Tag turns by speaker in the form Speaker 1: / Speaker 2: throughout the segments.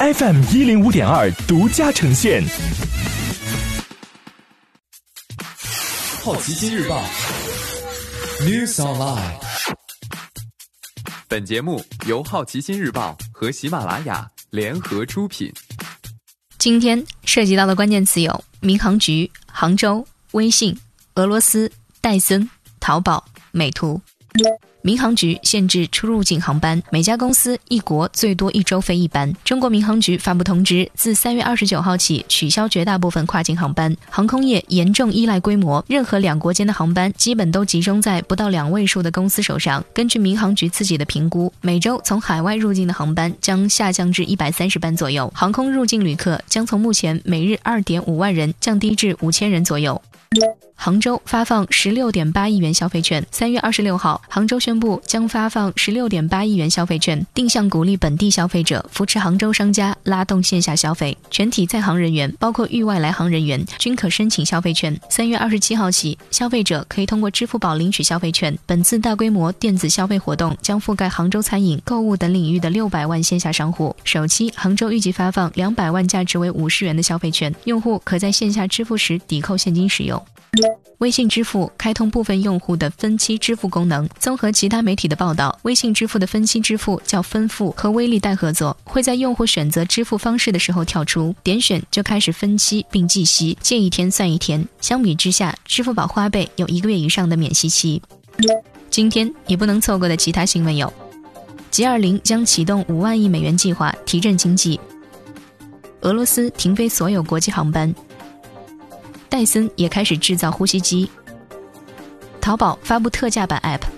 Speaker 1: FM 一零五点二独家呈现。
Speaker 2: 好奇心日报，News Online。
Speaker 3: 本节目由好奇心日报和喜马拉雅联合出品。
Speaker 4: 今天涉及到的关键词有：民航局、杭州、微信、俄罗斯、戴森、淘宝、美图。民航局限制出入境航班，每家公司一国最多一周飞一班。中国民航局发布通知，自三月二十九号起取消绝大部分跨境航班。航空业严重依赖规模，任何两国间的航班基本都集中在不到两位数的公司手上。根据民航局自己的评估，每周从海外入境的航班将下降至一百三十班左右，航空入境旅客将从目前每日二点五万人降低至五千人左右。杭州发放十六点八亿元消费券。三月二十六号，杭州宣布将发放十六点八亿元消费券，定向鼓励本地消费者，扶持杭州商家，拉动线下消费。全体在杭人员，包括域外来杭人员，均可申请消费券。三月二十七号起，消费者可以通过支付宝领取消费券。本次大规模电子消费活动将覆盖杭州餐饮、购物等领域的六百万线下商户。首期，杭州预计发放两百万价值为五十元的消费券，用户可在线下支付时抵扣现金使用。微信支付开通部分用户的分期支付功能。综合其他媒体的报道，微信支付的分期支付叫分付，和微粒贷合作，会在用户选择支付方式的时候跳出，点选就开始分期并计息，借一天算一天。相比之下，支付宝花呗有一个月以上的免息期。今天也不能错过的其他新闻有：G20 将启动五万亿美元计划提振经济；俄罗斯停飞所有国际航班。戴森也开始制造呼吸机。淘宝发布特价版 App。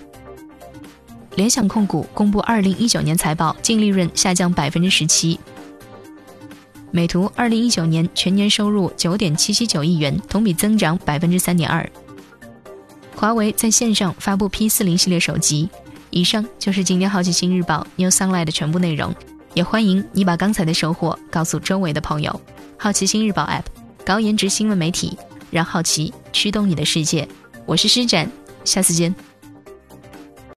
Speaker 4: 联想控股公布二零一九年财报，净利润下降百分之十七。美图二零一九年全年收入九点七七九亿元，同比增长百分之三点二。华为在线上发布 P 四零系列手机。以上就是今天好奇心日报 New Sunlight 的全部内容，也欢迎你把刚才的收获告诉周围的朋友。好奇心日报 App。高颜值新闻媒体，让好奇驱动你的世界。我是施展，下次见。